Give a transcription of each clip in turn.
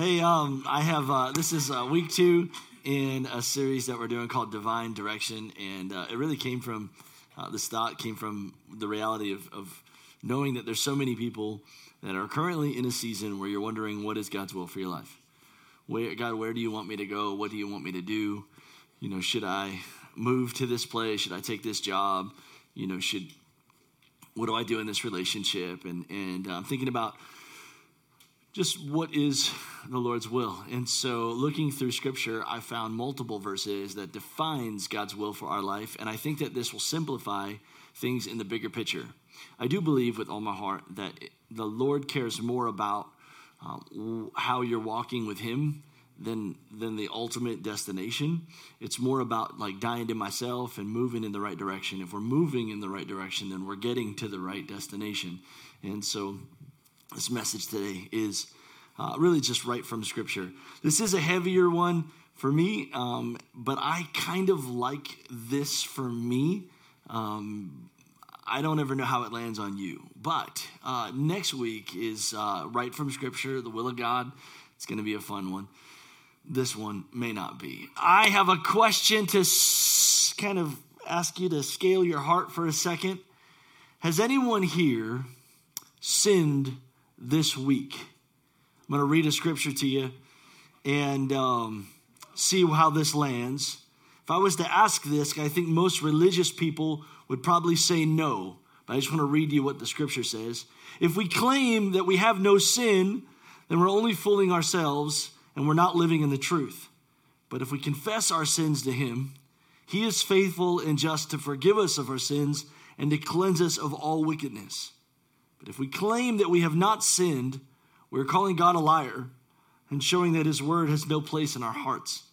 Hey, um, I have uh, this is uh, week two in a series that we're doing called Divine Direction, and uh, it really came from uh, this thought came from the reality of, of knowing that there's so many people that are currently in a season where you're wondering what is God's will for your life. Where God, where do you want me to go? What do you want me to do? You know, should I move to this place? Should I take this job? You know, should what do I do in this relationship? And and uh, I'm thinking about just what is the Lord's will. And so looking through scripture, I found multiple verses that defines God's will for our life, and I think that this will simplify things in the bigger picture. I do believe with all my heart that the Lord cares more about um, how you're walking with him than than the ultimate destination. It's more about like dying to myself and moving in the right direction. If we're moving in the right direction, then we're getting to the right destination. And so this message today is uh, really just right from Scripture. This is a heavier one for me, um, but I kind of like this for me. Um, I don't ever know how it lands on you. But uh, next week is uh, right from Scripture, the will of God. It's going to be a fun one. This one may not be. I have a question to s- kind of ask you to scale your heart for a second. Has anyone here sinned this week? I'm going to read a scripture to you and um, see how this lands. If I was to ask this, I think most religious people would probably say no. But I just want to read you what the scripture says. If we claim that we have no sin, then we're only fooling ourselves and we're not living in the truth. But if we confess our sins to Him, He is faithful and just to forgive us of our sins and to cleanse us of all wickedness. But if we claim that we have not sinned, we're calling God a liar and showing that His word has no place in our hearts.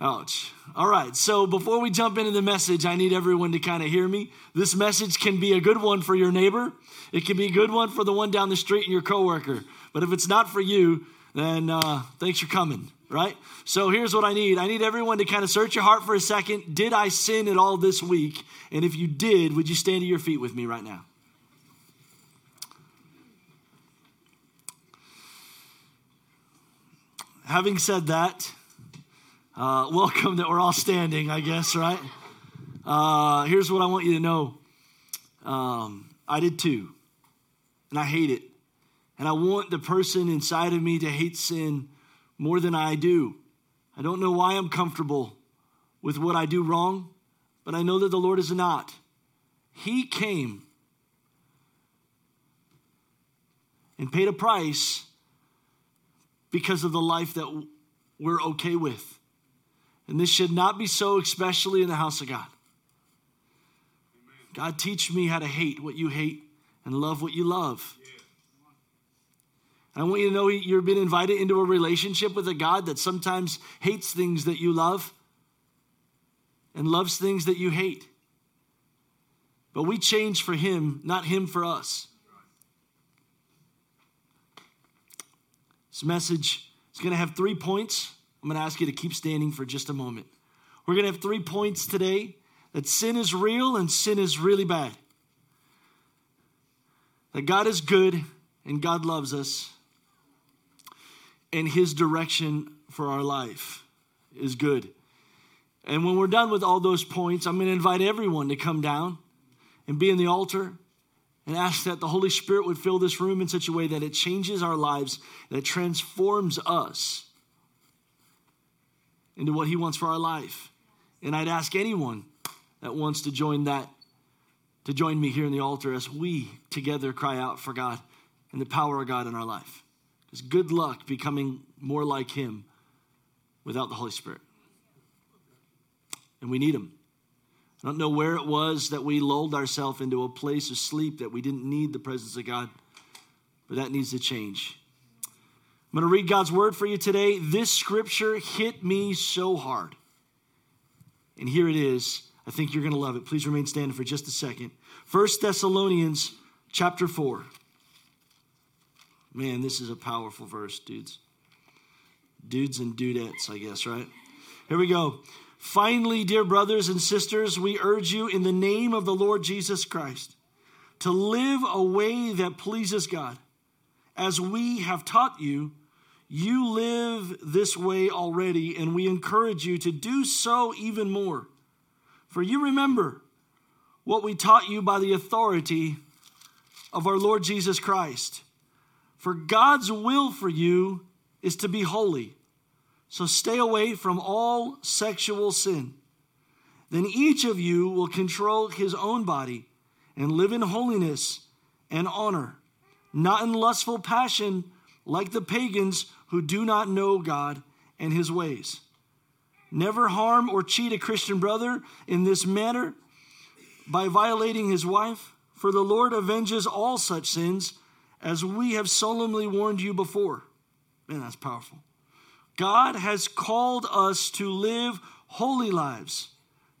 Ouch. All right, so before we jump into the message, I need everyone to kind of hear me. This message can be a good one for your neighbor, it can be a good one for the one down the street and your coworker. But if it's not for you, then uh, thanks for coming, right? So here's what I need I need everyone to kind of search your heart for a second. Did I sin at all this week? And if you did, would you stand to your feet with me right now? Having said that, uh, welcome that we're all standing, I guess, right? Uh, here's what I want you to know um, I did too, and I hate it. And I want the person inside of me to hate sin more than I do. I don't know why I'm comfortable with what I do wrong, but I know that the Lord is not. He came and paid a price because of the life that we're okay with. And this should not be so, especially in the house of God. God, teach me how to hate what you hate and love what you love. I want you to know you've been invited into a relationship with a God that sometimes hates things that you love and loves things that you hate. But we change for Him, not Him for us. This message is going to have three points. I'm going to ask you to keep standing for just a moment. We're going to have three points today that sin is real and sin is really bad. That God is good and God loves us, and His direction for our life is good. And when we're done with all those points, I'm going to invite everyone to come down and be in the altar and ask that the Holy Spirit would fill this room in such a way that it changes our lives, that transforms us into what He wants for our life. And I'd ask anyone that wants to join that to join me here in the altar as we together cry out for God and the power of God in our life. Because good luck becoming more like Him without the Holy Spirit. And we need Him. I don't know where it was that we lulled ourselves into a place of sleep that we didn't need the presence of God, but that needs to change. I'm going to read God's word for you today. This scripture hit me so hard. And here it is. I think you're going to love it. Please remain standing for just a second. First Thessalonians chapter 4. Man, this is a powerful verse, dudes. Dudes and dudettes, I guess, right? Here we go. Finally, dear brothers and sisters, we urge you in the name of the Lord Jesus Christ to live a way that pleases God as we have taught you, you live this way already, and we encourage you to do so even more. For you remember what we taught you by the authority of our Lord Jesus Christ. For God's will for you is to be holy. So stay away from all sexual sin. Then each of you will control his own body and live in holiness and honor, not in lustful passion like the pagans who do not know God and his ways. Never harm or cheat a Christian brother in this manner by violating his wife, for the Lord avenges all such sins, as we have solemnly warned you before. Man, that's powerful. God has called us to live holy lives,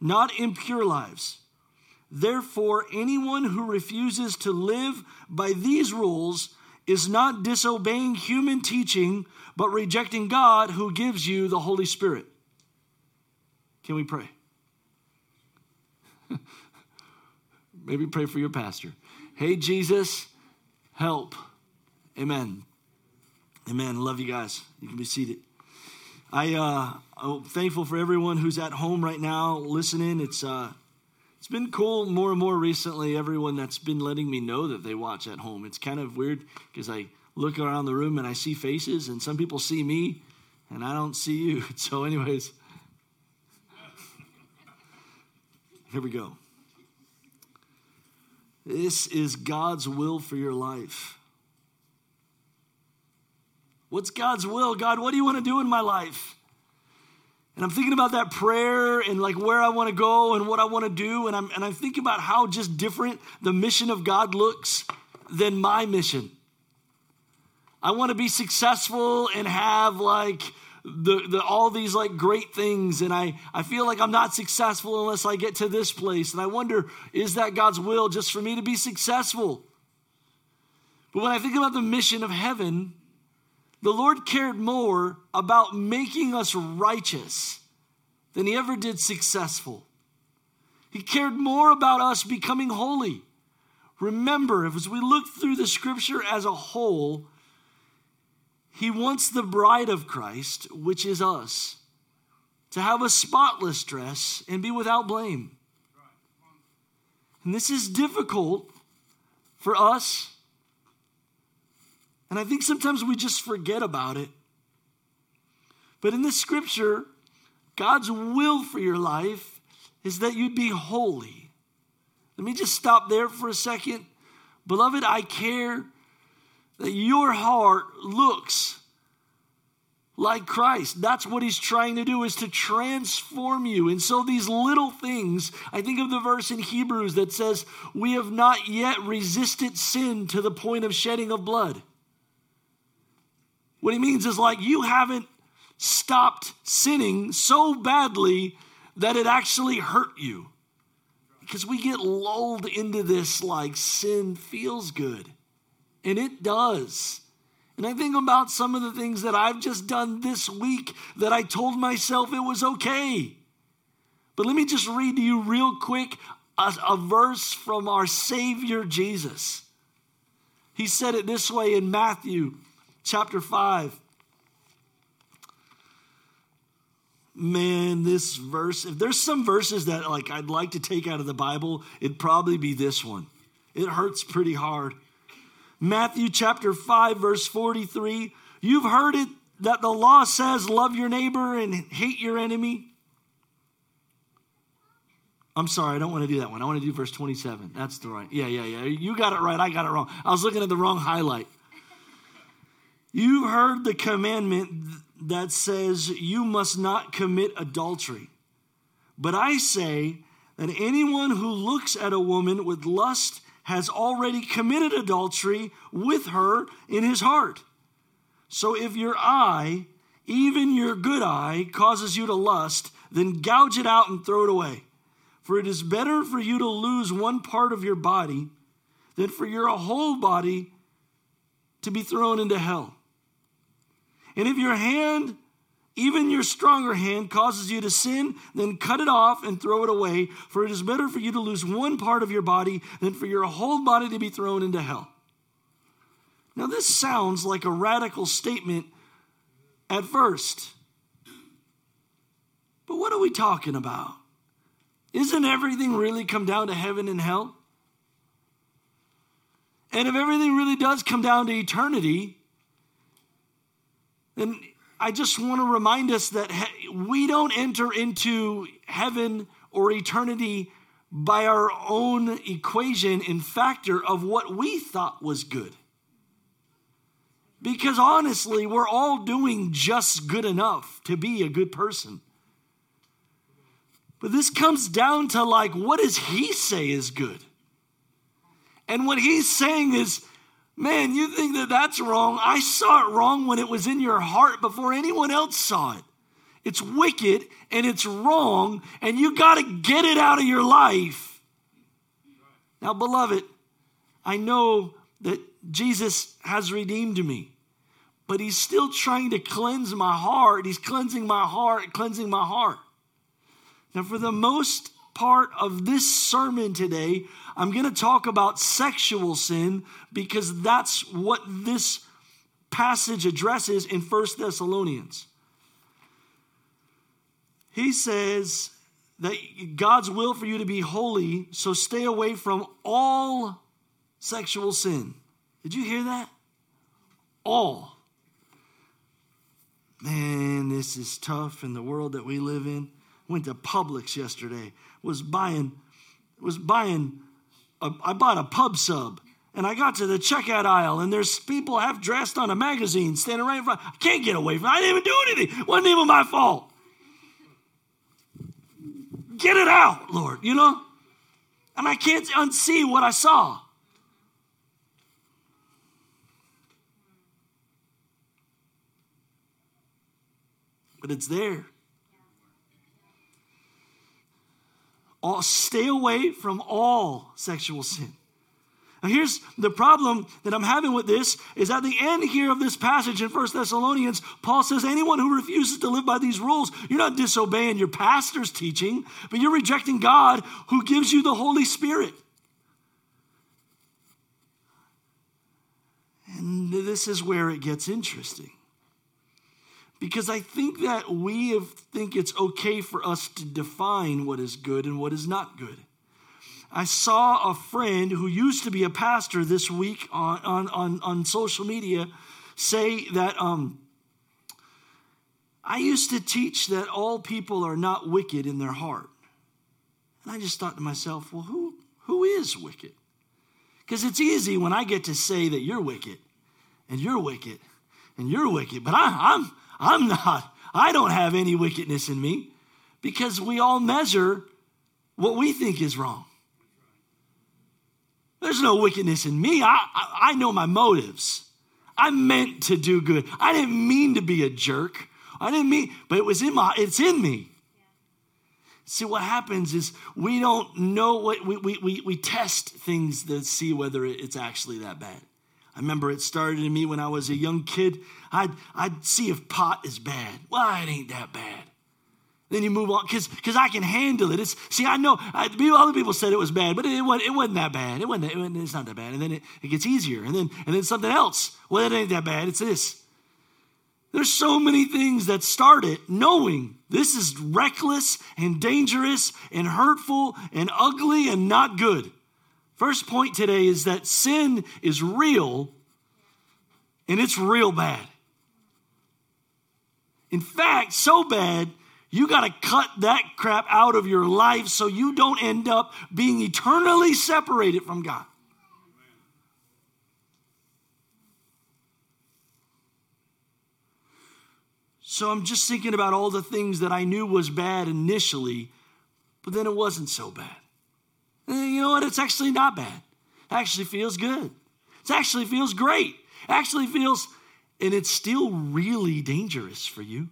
not impure lives. Therefore, anyone who refuses to live by these rules is not disobeying human teaching, but rejecting God who gives you the Holy Spirit. Can we pray? Maybe pray for your pastor. Hey, Jesus, help. Amen. Amen. Love you guys. You can be seated. I, uh, I'm thankful for everyone who's at home right now listening. It's, uh, it's been cool more and more recently, everyone that's been letting me know that they watch at home. It's kind of weird because I look around the room and I see faces, and some people see me and I don't see you. So, anyways, here we go. This is God's will for your life. What's God's will? God, what do you want to do in my life? And I'm thinking about that prayer and like where I want to go and what I want to do. And I'm, and I'm thinking about how just different the mission of God looks than my mission. I want to be successful and have like the, the all these like great things and I, I feel like I'm not successful unless I get to this place. And I wonder, is that God's will just for me to be successful? But when I think about the mission of heaven, the Lord cared more about making us righteous than he ever did successful. He cared more about us becoming holy. Remember, as we look through the scripture as a whole, he wants the bride of Christ, which is us, to have a spotless dress and be without blame. And this is difficult for us and I think sometimes we just forget about it. But in this scripture, God's will for your life is that you'd be holy. Let me just stop there for a second. Beloved, I care that your heart looks like Christ. That's what he's trying to do is to transform you. And so these little things, I think of the verse in Hebrews that says, "We have not yet resisted sin to the point of shedding of blood." What he means is like you haven't stopped sinning so badly that it actually hurt you. Because we get lulled into this like sin feels good. And it does. And I think about some of the things that I've just done this week that I told myself it was okay. But let me just read to you real quick a, a verse from our Savior Jesus. He said it this way in Matthew chapter 5. Man, this verse, if there's some verses that like I'd like to take out of the Bible, it'd probably be this one. It hurts pretty hard. Matthew chapter 5 verse 43, you've heard it that the law says love your neighbor and hate your enemy. I'm sorry, I don't want to do that one. I want to do verse 27. That's the right. Yeah, yeah, yeah. You got it right. I got it wrong. I was looking at the wrong highlight. You heard the commandment that says you must not commit adultery. But I say that anyone who looks at a woman with lust has already committed adultery with her in his heart. So if your eye, even your good eye, causes you to lust, then gouge it out and throw it away. For it is better for you to lose one part of your body than for your whole body to be thrown into hell. And if your hand, even your stronger hand, causes you to sin, then cut it off and throw it away. For it is better for you to lose one part of your body than for your whole body to be thrown into hell. Now, this sounds like a radical statement at first. But what are we talking about? Isn't everything really come down to heaven and hell? And if everything really does come down to eternity, then I just want to remind us that we don't enter into heaven or eternity by our own equation and factor of what we thought was good. Because honestly, we're all doing just good enough to be a good person. But this comes down to like, what does he say is good? And what he's saying is, man, you think that that's wrong. I saw it wrong when it was in your heart before anyone else saw it. It's wicked and it's wrong, and you got to get it out of your life. Now, beloved, I know that Jesus has redeemed me, but he's still trying to cleanse my heart. He's cleansing my heart, cleansing my heart. Now, for the most part of this sermon today, I'm going to talk about sexual sin because that's what this passage addresses in First Thessalonians. He says that God's will for you to be holy, so stay away from all sexual sin. Did you hear that? All. Man, this is tough in the world that we live in. Went to Publix yesterday. Was buying was buying a, I bought a pub sub and I got to the checkout aisle and there's people half dressed on a magazine standing right in front. I can't get away from it. I didn't even do anything. It wasn't even my fault. Get it out, Lord, you know? And I can't unsee what I saw. But it's there. All, stay away from all sexual sin. Now here's the problem that I'm having with this is at the end here of this passage in First Thessalonians, Paul says anyone who refuses to live by these rules, you're not disobeying your pastor's teaching, but you're rejecting God who gives you the Holy Spirit. And this is where it gets interesting because I think that we think it's okay for us to define what is good and what is not good. I saw a friend who used to be a pastor this week on, on, on, on social media say that um, I used to teach that all people are not wicked in their heart. And I just thought to myself, well, who, who is wicked? Because it's easy when I get to say that you're wicked and you're wicked and you're wicked, but I, I'm, I'm not, I don't have any wickedness in me because we all measure what we think is wrong. There's no wickedness in me. I, I, I, know my motives. I meant to do good. I didn't mean to be a jerk. I didn't mean, but it was in my, it's in me. See, what happens is we don't know what, we, we, we, we test things to see whether it's actually that bad. I remember it started in me when I was a young kid. I'd, I'd see if pot is bad. Well, it ain't that bad. Then you move on because I can handle it. It's see, I know I, other people said it was bad, but it, it, wasn't, it wasn't that bad. It wasn't, it wasn't, It's not that bad. And then it, it gets easier. And then and then something else. Well, it ain't that bad. It's this. There's so many things that start it knowing this is reckless and dangerous and hurtful and ugly and not good. First point today is that sin is real and it's real bad. In fact, so bad, you got to cut that crap out of your life so you don't end up being eternally separated from God. So I'm just thinking about all the things that I knew was bad initially, but then it wasn't so bad. And you know what? It's actually not bad. It actually feels good. It actually feels great. It actually feels, and it's still really dangerous for you.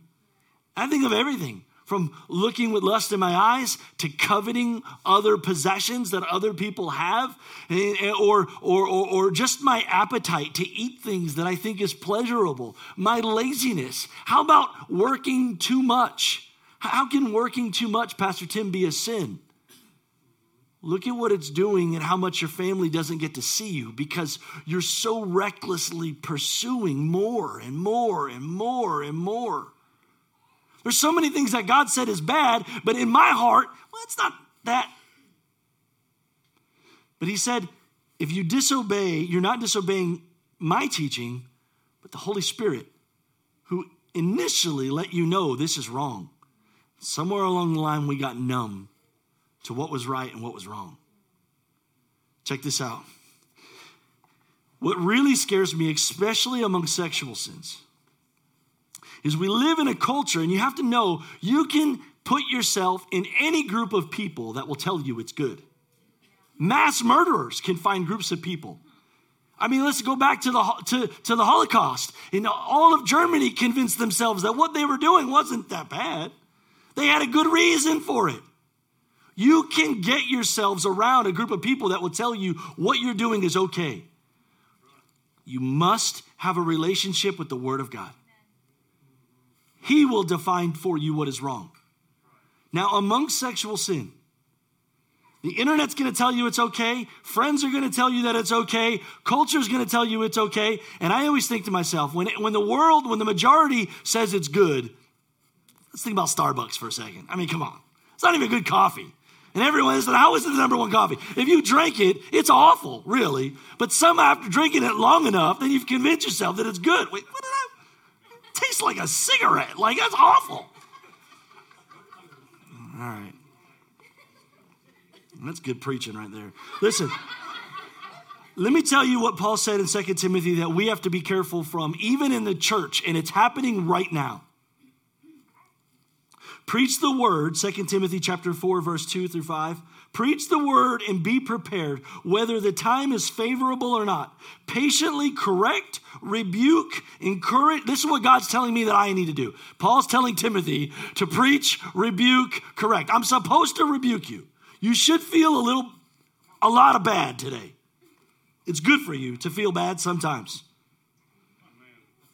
I think of everything from looking with lust in my eyes to coveting other possessions that other people have, or, or, or, or, just my appetite to eat things that I think is pleasurable, my laziness. How about working too much? How can working too much, Pastor Tim, be a sin? Look at what it's doing and how much your family doesn't get to see you because you're so recklessly pursuing more and more and more and more. There's so many things that God said is bad, but in my heart, well, it's not that. But He said, if you disobey, you're not disobeying my teaching, but the Holy Spirit, who initially let you know this is wrong. Somewhere along the line, we got numb to what was right and what was wrong. Check this out. What really scares me, especially among sexual sins, is we live in a culture, and you have to know you can put yourself in any group of people that will tell you it's good. Mass murderers can find groups of people. I mean, let's go back to the, to, to the Holocaust. And all of Germany convinced themselves that what they were doing wasn't that bad. They had a good reason for it. You can get yourselves around a group of people that will tell you what you're doing is okay. You must have a relationship with the Word of God. He will define for you what is wrong. Now, among sexual sin, the internet's gonna tell you it's okay. Friends are gonna tell you that it's okay. Culture's gonna tell you it's okay. And I always think to myself, when, it, when the world, when the majority says it's good, let's think about Starbucks for a second. I mean, come on. It's not even good coffee. And everyone said, How is it the number one coffee? If you drink it, it's awful, really. But somehow, after drinking it long enough, then you've convinced yourself that it's good. Wait, what did I? It tastes like a cigarette. Like, that's awful. All right. That's good preaching right there. Listen, let me tell you what Paul said in 2 Timothy that we have to be careful from, even in the church, and it's happening right now. Preach the word, 2 Timothy chapter 4, verse 2 through 5. Preach the word and be prepared, whether the time is favorable or not. Patiently correct, rebuke, encourage. This is what God's telling me that I need to do. Paul's telling Timothy to preach, rebuke, correct. I'm supposed to rebuke you. You should feel a little, a lot of bad today. It's good for you to feel bad sometimes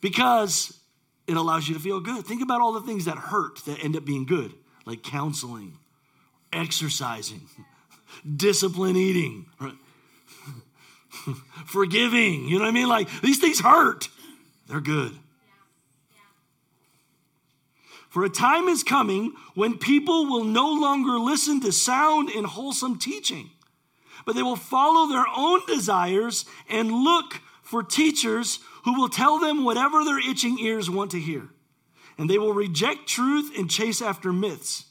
because it allows you to feel good. Think about all the things that hurt that end up being good, like counseling, exercising, discipline eating, right? forgiving. You know what I mean? Like these things hurt, they're good. For a time is coming when people will no longer listen to sound and wholesome teaching, but they will follow their own desires and look for teachers who will tell them whatever their itching ears want to hear. And they will reject truth and chase after myths.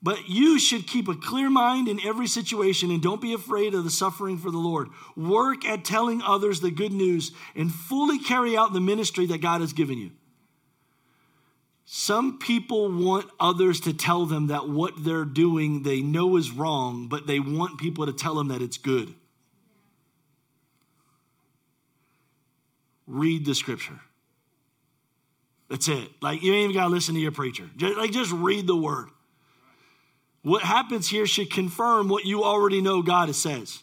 But you should keep a clear mind in every situation and don't be afraid of the suffering for the Lord. Work at telling others the good news and fully carry out the ministry that God has given you. Some people want others to tell them that what they're doing they know is wrong, but they want people to tell them that it's good. Read the scripture. That's it. Like you ain't even got to listen to your preacher. Just, like just read the word. What happens here should confirm what you already know God says.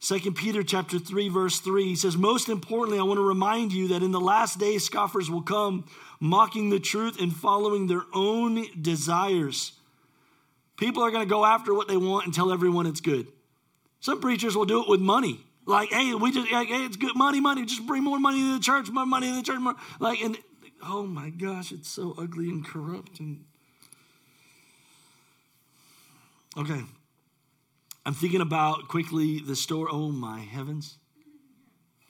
Second Peter chapter 3 verse 3 he says most importantly I want to remind you that in the last days scoffers will come mocking the truth and following their own desires. People are going to go after what they want and tell everyone it's good. Some preachers will do it with money. Like, hey, we just, like, hey, it's good money, money. Just bring more money to the church, more money to the church. More. Like, and oh my gosh, it's so ugly and corrupt. And okay, I'm thinking about quickly the story. Oh my heavens!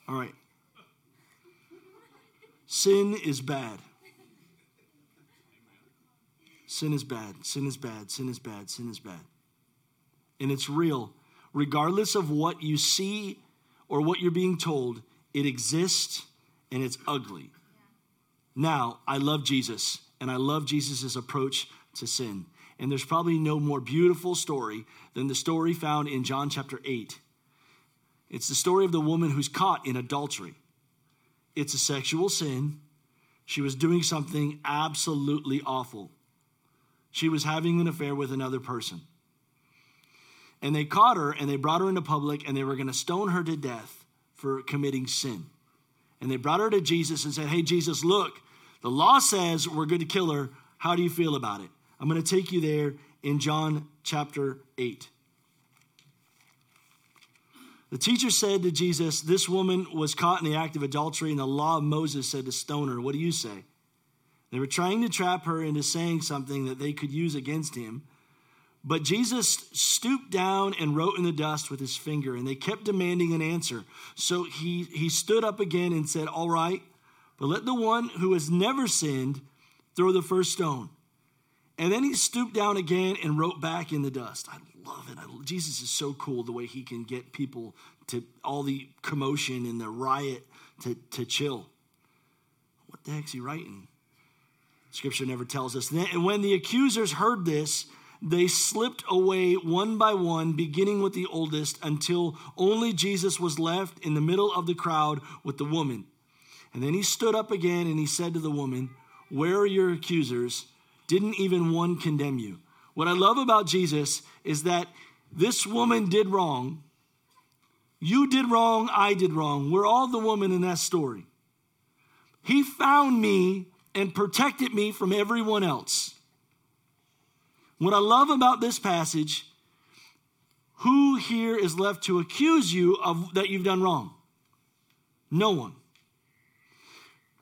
All right, sin is bad. Sin is bad. Sin is bad. Sin is bad. Sin is bad. And it's real. Regardless of what you see or what you're being told, it exists and it's ugly. Now, I love Jesus and I love Jesus' approach to sin. And there's probably no more beautiful story than the story found in John chapter 8. It's the story of the woman who's caught in adultery. It's a sexual sin. She was doing something absolutely awful. She was having an affair with another person. And they caught her and they brought her into public and they were going to stone her to death for committing sin. And they brought her to Jesus and said, Hey, Jesus, look, the law says we're going to kill her. How do you feel about it? I'm going to take you there in John chapter 8. The teacher said to Jesus, This woman was caught in the act of adultery, and the law of Moses said to stone her. What do you say? They were trying to trap her into saying something that they could use against him. But Jesus stooped down and wrote in the dust with his finger, and they kept demanding an answer. So he, he stood up again and said, All right, but let the one who has never sinned throw the first stone. And then he stooped down again and wrote back in the dust. I love it. I, Jesus is so cool the way he can get people to all the commotion and the riot to, to chill. What the heck's he writing? Scripture never tells us. And when the accusers heard this, they slipped away one by one, beginning with the oldest, until only Jesus was left in the middle of the crowd with the woman. And then he stood up again and he said to the woman, Where are your accusers? Didn't even one condemn you? What I love about Jesus is that this woman did wrong. You did wrong. I did wrong. We're all the woman in that story. He found me and protected me from everyone else. What I love about this passage, who here is left to accuse you of that you've done wrong? No one.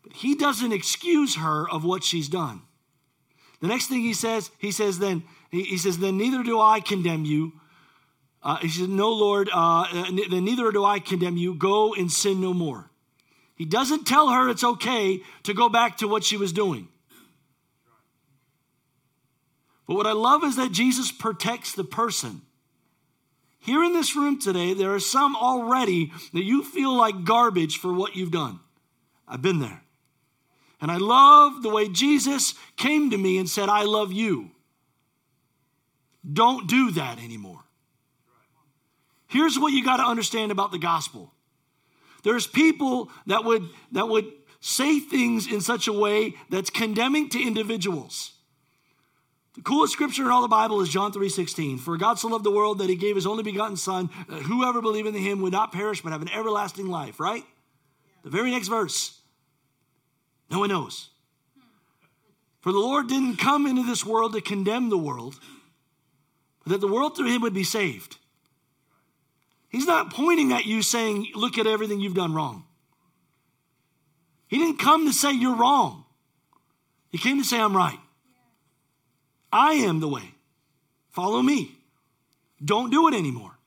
But he doesn't excuse her of what she's done. The next thing he says, he says, then, he, says, then neither do I condemn you. Uh, he says, no, Lord, uh, then neither do I condemn you. Go and sin no more. He doesn't tell her it's okay to go back to what she was doing. But what I love is that Jesus protects the person. Here in this room today, there are some already that you feel like garbage for what you've done. I've been there. And I love the way Jesus came to me and said, I love you. Don't do that anymore. Here's what you got to understand about the gospel there's people that would, that would say things in such a way that's condemning to individuals. The coolest scripture in all the Bible is John 3:16. For God so loved the world that he gave his only begotten son, that whoever believed in him would not perish but have an everlasting life, right? The very next verse. No one knows. For the Lord didn't come into this world to condemn the world, but that the world through him would be saved. He's not pointing at you saying, Look at everything you've done wrong. He didn't come to say you're wrong, He came to say, I'm right. I am the way. Follow me. Don't do it anymore.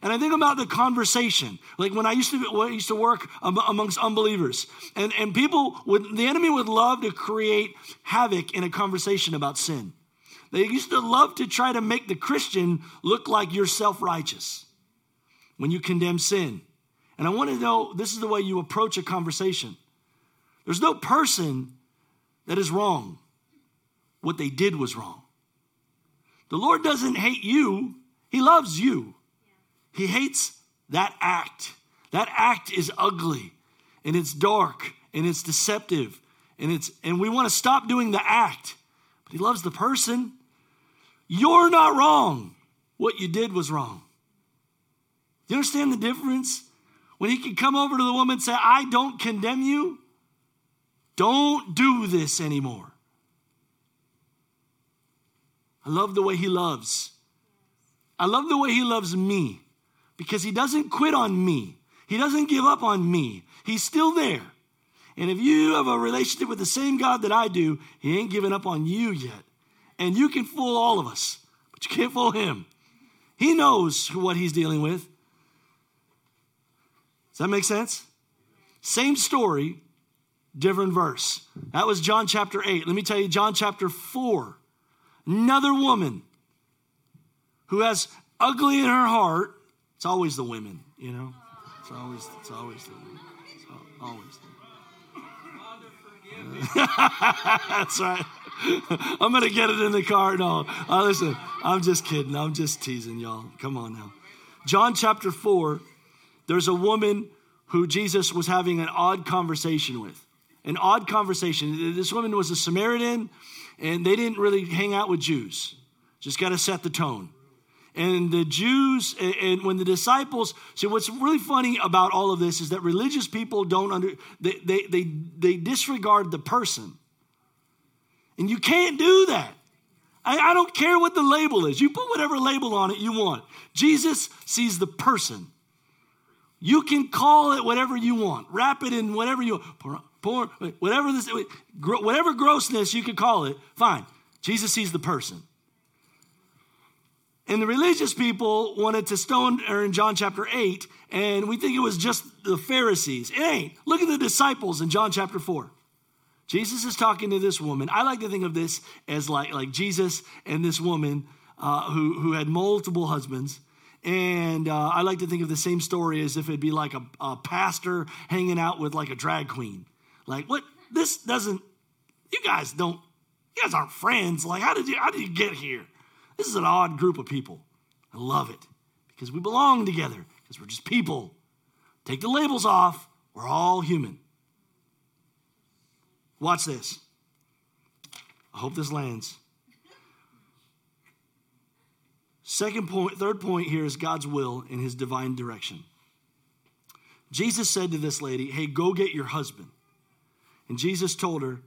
And I think about the conversation, like when I used to I used to work amongst unbelievers, and and people would the enemy would love to create havoc in a conversation about sin. They used to love to try to make the Christian look like you're self righteous when you condemn sin. And I want to know this is the way you approach a conversation. There's no person that is wrong. What they did was wrong. The Lord doesn't hate you, He loves you. He hates that act. That act is ugly and it's dark and it's deceptive and it's and we want to stop doing the act. But he loves the person. You're not wrong. What you did was wrong. You understand the difference? When he can come over to the woman and say, I don't condemn you, don't do this anymore. I love the way he loves. I love the way he loves me because he doesn't quit on me. He doesn't give up on me. He's still there. And if you have a relationship with the same God that I do, he ain't giving up on you yet. And you can fool all of us, but you can't fool him. He knows what he's dealing with. Does that make sense? Same story, different verse. That was John chapter 8. Let me tell you, John chapter 4. Another woman who has ugly in her heart. It's always the women, you know? It's always, it's always the women. It's always the That's right. I'm going to get it in the car. No, uh, listen, I'm just kidding. I'm just teasing y'all. Come on now. John chapter 4 there's a woman who Jesus was having an odd conversation with. An odd conversation. This woman was a Samaritan, and they didn't really hang out with Jews. Just got to set the tone. And the Jews, and when the disciples, see what's really funny about all of this is that religious people don't under, they, they, they, they disregard the person. And you can't do that. I, I don't care what the label is. You put whatever label on it you want. Jesus sees the person. You can call it whatever you want. Wrap it in whatever you want. Poor, whatever this, whatever grossness you could call it. Fine. Jesus sees the person. And the religious people wanted to stone her in John chapter 8, and we think it was just the Pharisees. It ain't. Look at the disciples in John chapter 4. Jesus is talking to this woman. I like to think of this as like, like Jesus and this woman uh, who, who had multiple husbands. And uh, I like to think of the same story as if it'd be like a, a pastor hanging out with like a drag queen. Like, what? This doesn't, you guys don't, you guys aren't friends. Like, how did you, how did you get here? This is an odd group of people. I love it because we belong together because we're just people. Take the labels off. We're all human. Watch this. I hope this lands. Second point, third point here is God's will in his divine direction. Jesus said to this lady, Hey, go get your husband. And Jesus told her,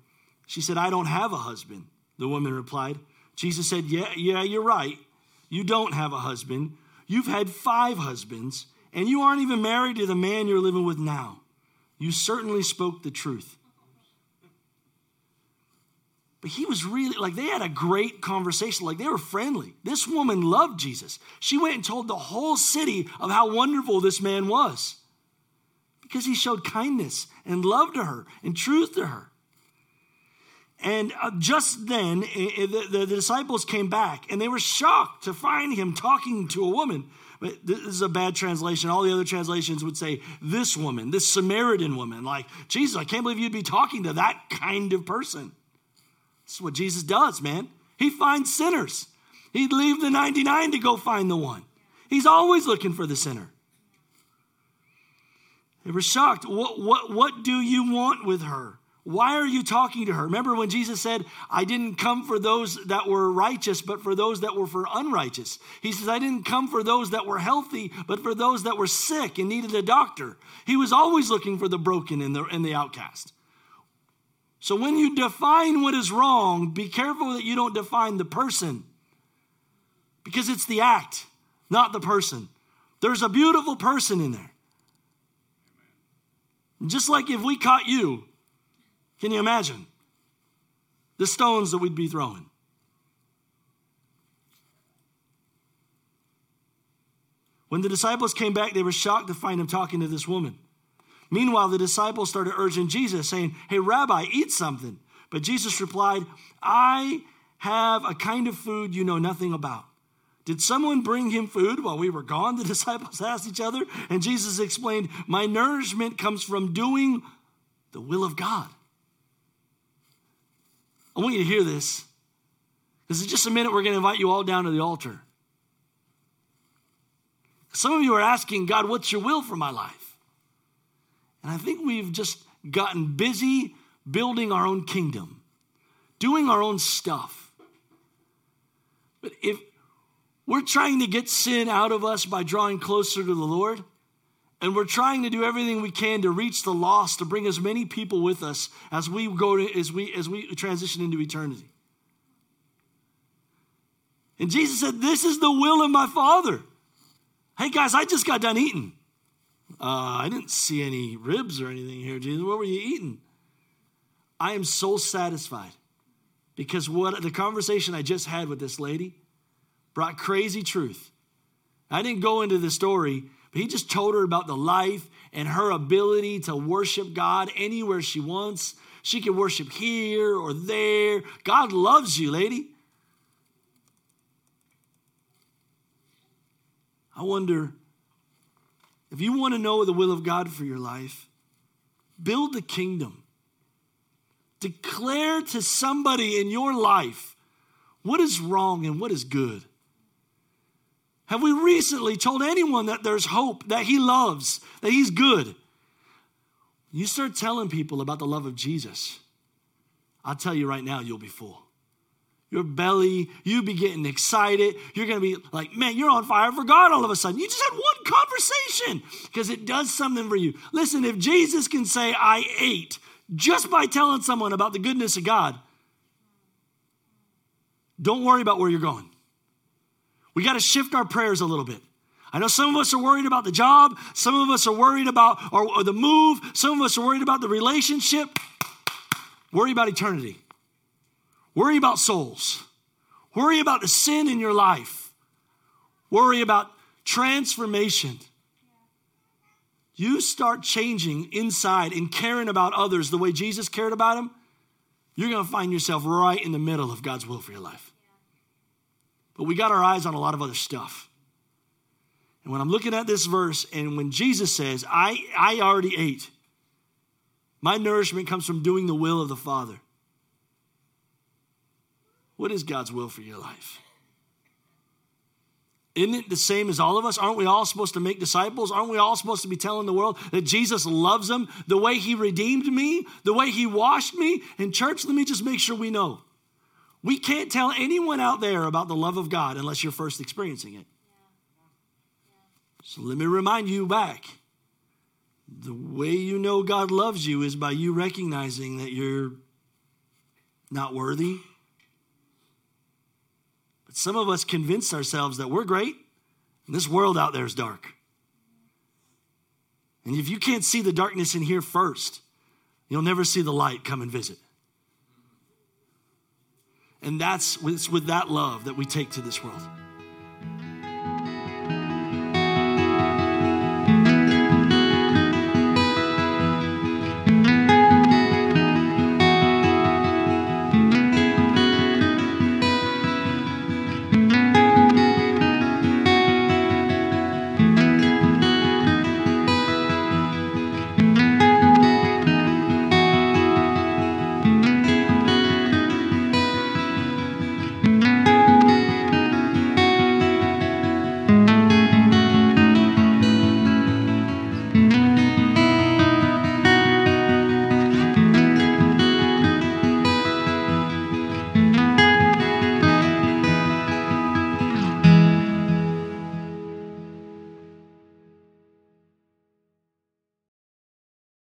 She said, I don't have a husband. The woman replied, Jesus said, Yeah, yeah, you're right. You don't have a husband. You've had five husbands, and you aren't even married to the man you're living with now. You certainly spoke the truth. But he was really, like, they had a great conversation. Like, they were friendly. This woman loved Jesus. She went and told the whole city of how wonderful this man was because he showed kindness and love to her and truth to her. And uh, just then, the, the, disciples came back and they were shocked to find him talking to a woman. But this is a bad translation. All the other translations would say, this woman, this Samaritan woman. Like, Jesus, I can't believe you'd be talking to that kind of person. This is what Jesus does, man. He finds sinners. He'd leave the 99 to go find the one. He's always looking for the sinner. They were shocked. What, what, what do you want with her? Why are you talking to her? Remember when Jesus said, I didn't come for those that were righteous, but for those that were for unrighteous. He says, I didn't come for those that were healthy, but for those that were sick and needed a doctor. He was always looking for the broken and the, and the outcast. So when you define what is wrong, be careful that you don't define the person because it's the act, not the person. There's a beautiful person in there. Just like if we caught you, can you imagine the stones that we'd be throwing? When the disciples came back, they were shocked to find him talking to this woman. Meanwhile, the disciples started urging Jesus, saying, Hey, Rabbi, eat something. But Jesus replied, I have a kind of food you know nothing about. Did someone bring him food while we were gone? The disciples asked each other. And Jesus explained, My nourishment comes from doing the will of God. I want you to hear this. Because in just a minute, we're going to invite you all down to the altar. Some of you are asking, God, what's your will for my life? And I think we've just gotten busy building our own kingdom, doing our own stuff. But if we're trying to get sin out of us by drawing closer to the Lord, and we're trying to do everything we can to reach the lost, to bring as many people with us as we go to, as we as we transition into eternity. And Jesus said, This is the will of my Father. Hey guys, I just got done eating. Uh, I didn't see any ribs or anything here, Jesus. What were you eating? I am so satisfied because what the conversation I just had with this lady brought crazy truth. I didn't go into the story but he just told her about the life and her ability to worship God anywhere she wants. She can worship here or there. God loves you, lady. I wonder if you want to know the will of God for your life, build the kingdom. Declare to somebody in your life what is wrong and what is good. Have we recently told anyone that there's hope, that He loves, that He's good? You start telling people about the love of Jesus, I'll tell you right now, you'll be full. Your belly, you be getting excited. You're going to be like, man, you're on fire for God all of a sudden. You just had one conversation because it does something for you. Listen, if Jesus can say, I ate just by telling someone about the goodness of God, don't worry about where you're going. We got to shift our prayers a little bit. I know some of us are worried about the job, some of us are worried about or, or the move, some of us are worried about the relationship. Worry about eternity. Worry about souls. Worry about the sin in your life. Worry about transformation. You start changing inside and caring about others the way Jesus cared about them, you're going to find yourself right in the middle of God's will for your life. But we got our eyes on a lot of other stuff. And when I'm looking at this verse, and when Jesus says, I, I already ate, my nourishment comes from doing the will of the Father. What is God's will for your life? Isn't it the same as all of us? Aren't we all supposed to make disciples? Aren't we all supposed to be telling the world that Jesus loves them the way he redeemed me, the way he washed me? And, church, let me just make sure we know. We can't tell anyone out there about the love of God unless you're first experiencing it. So let me remind you back. The way you know God loves you is by you recognizing that you're not worthy, but some of us convince ourselves that we're great, and this world out there is dark. And if you can't see the darkness in here first, you'll never see the light come and visit. And that's with that love that we take to this world.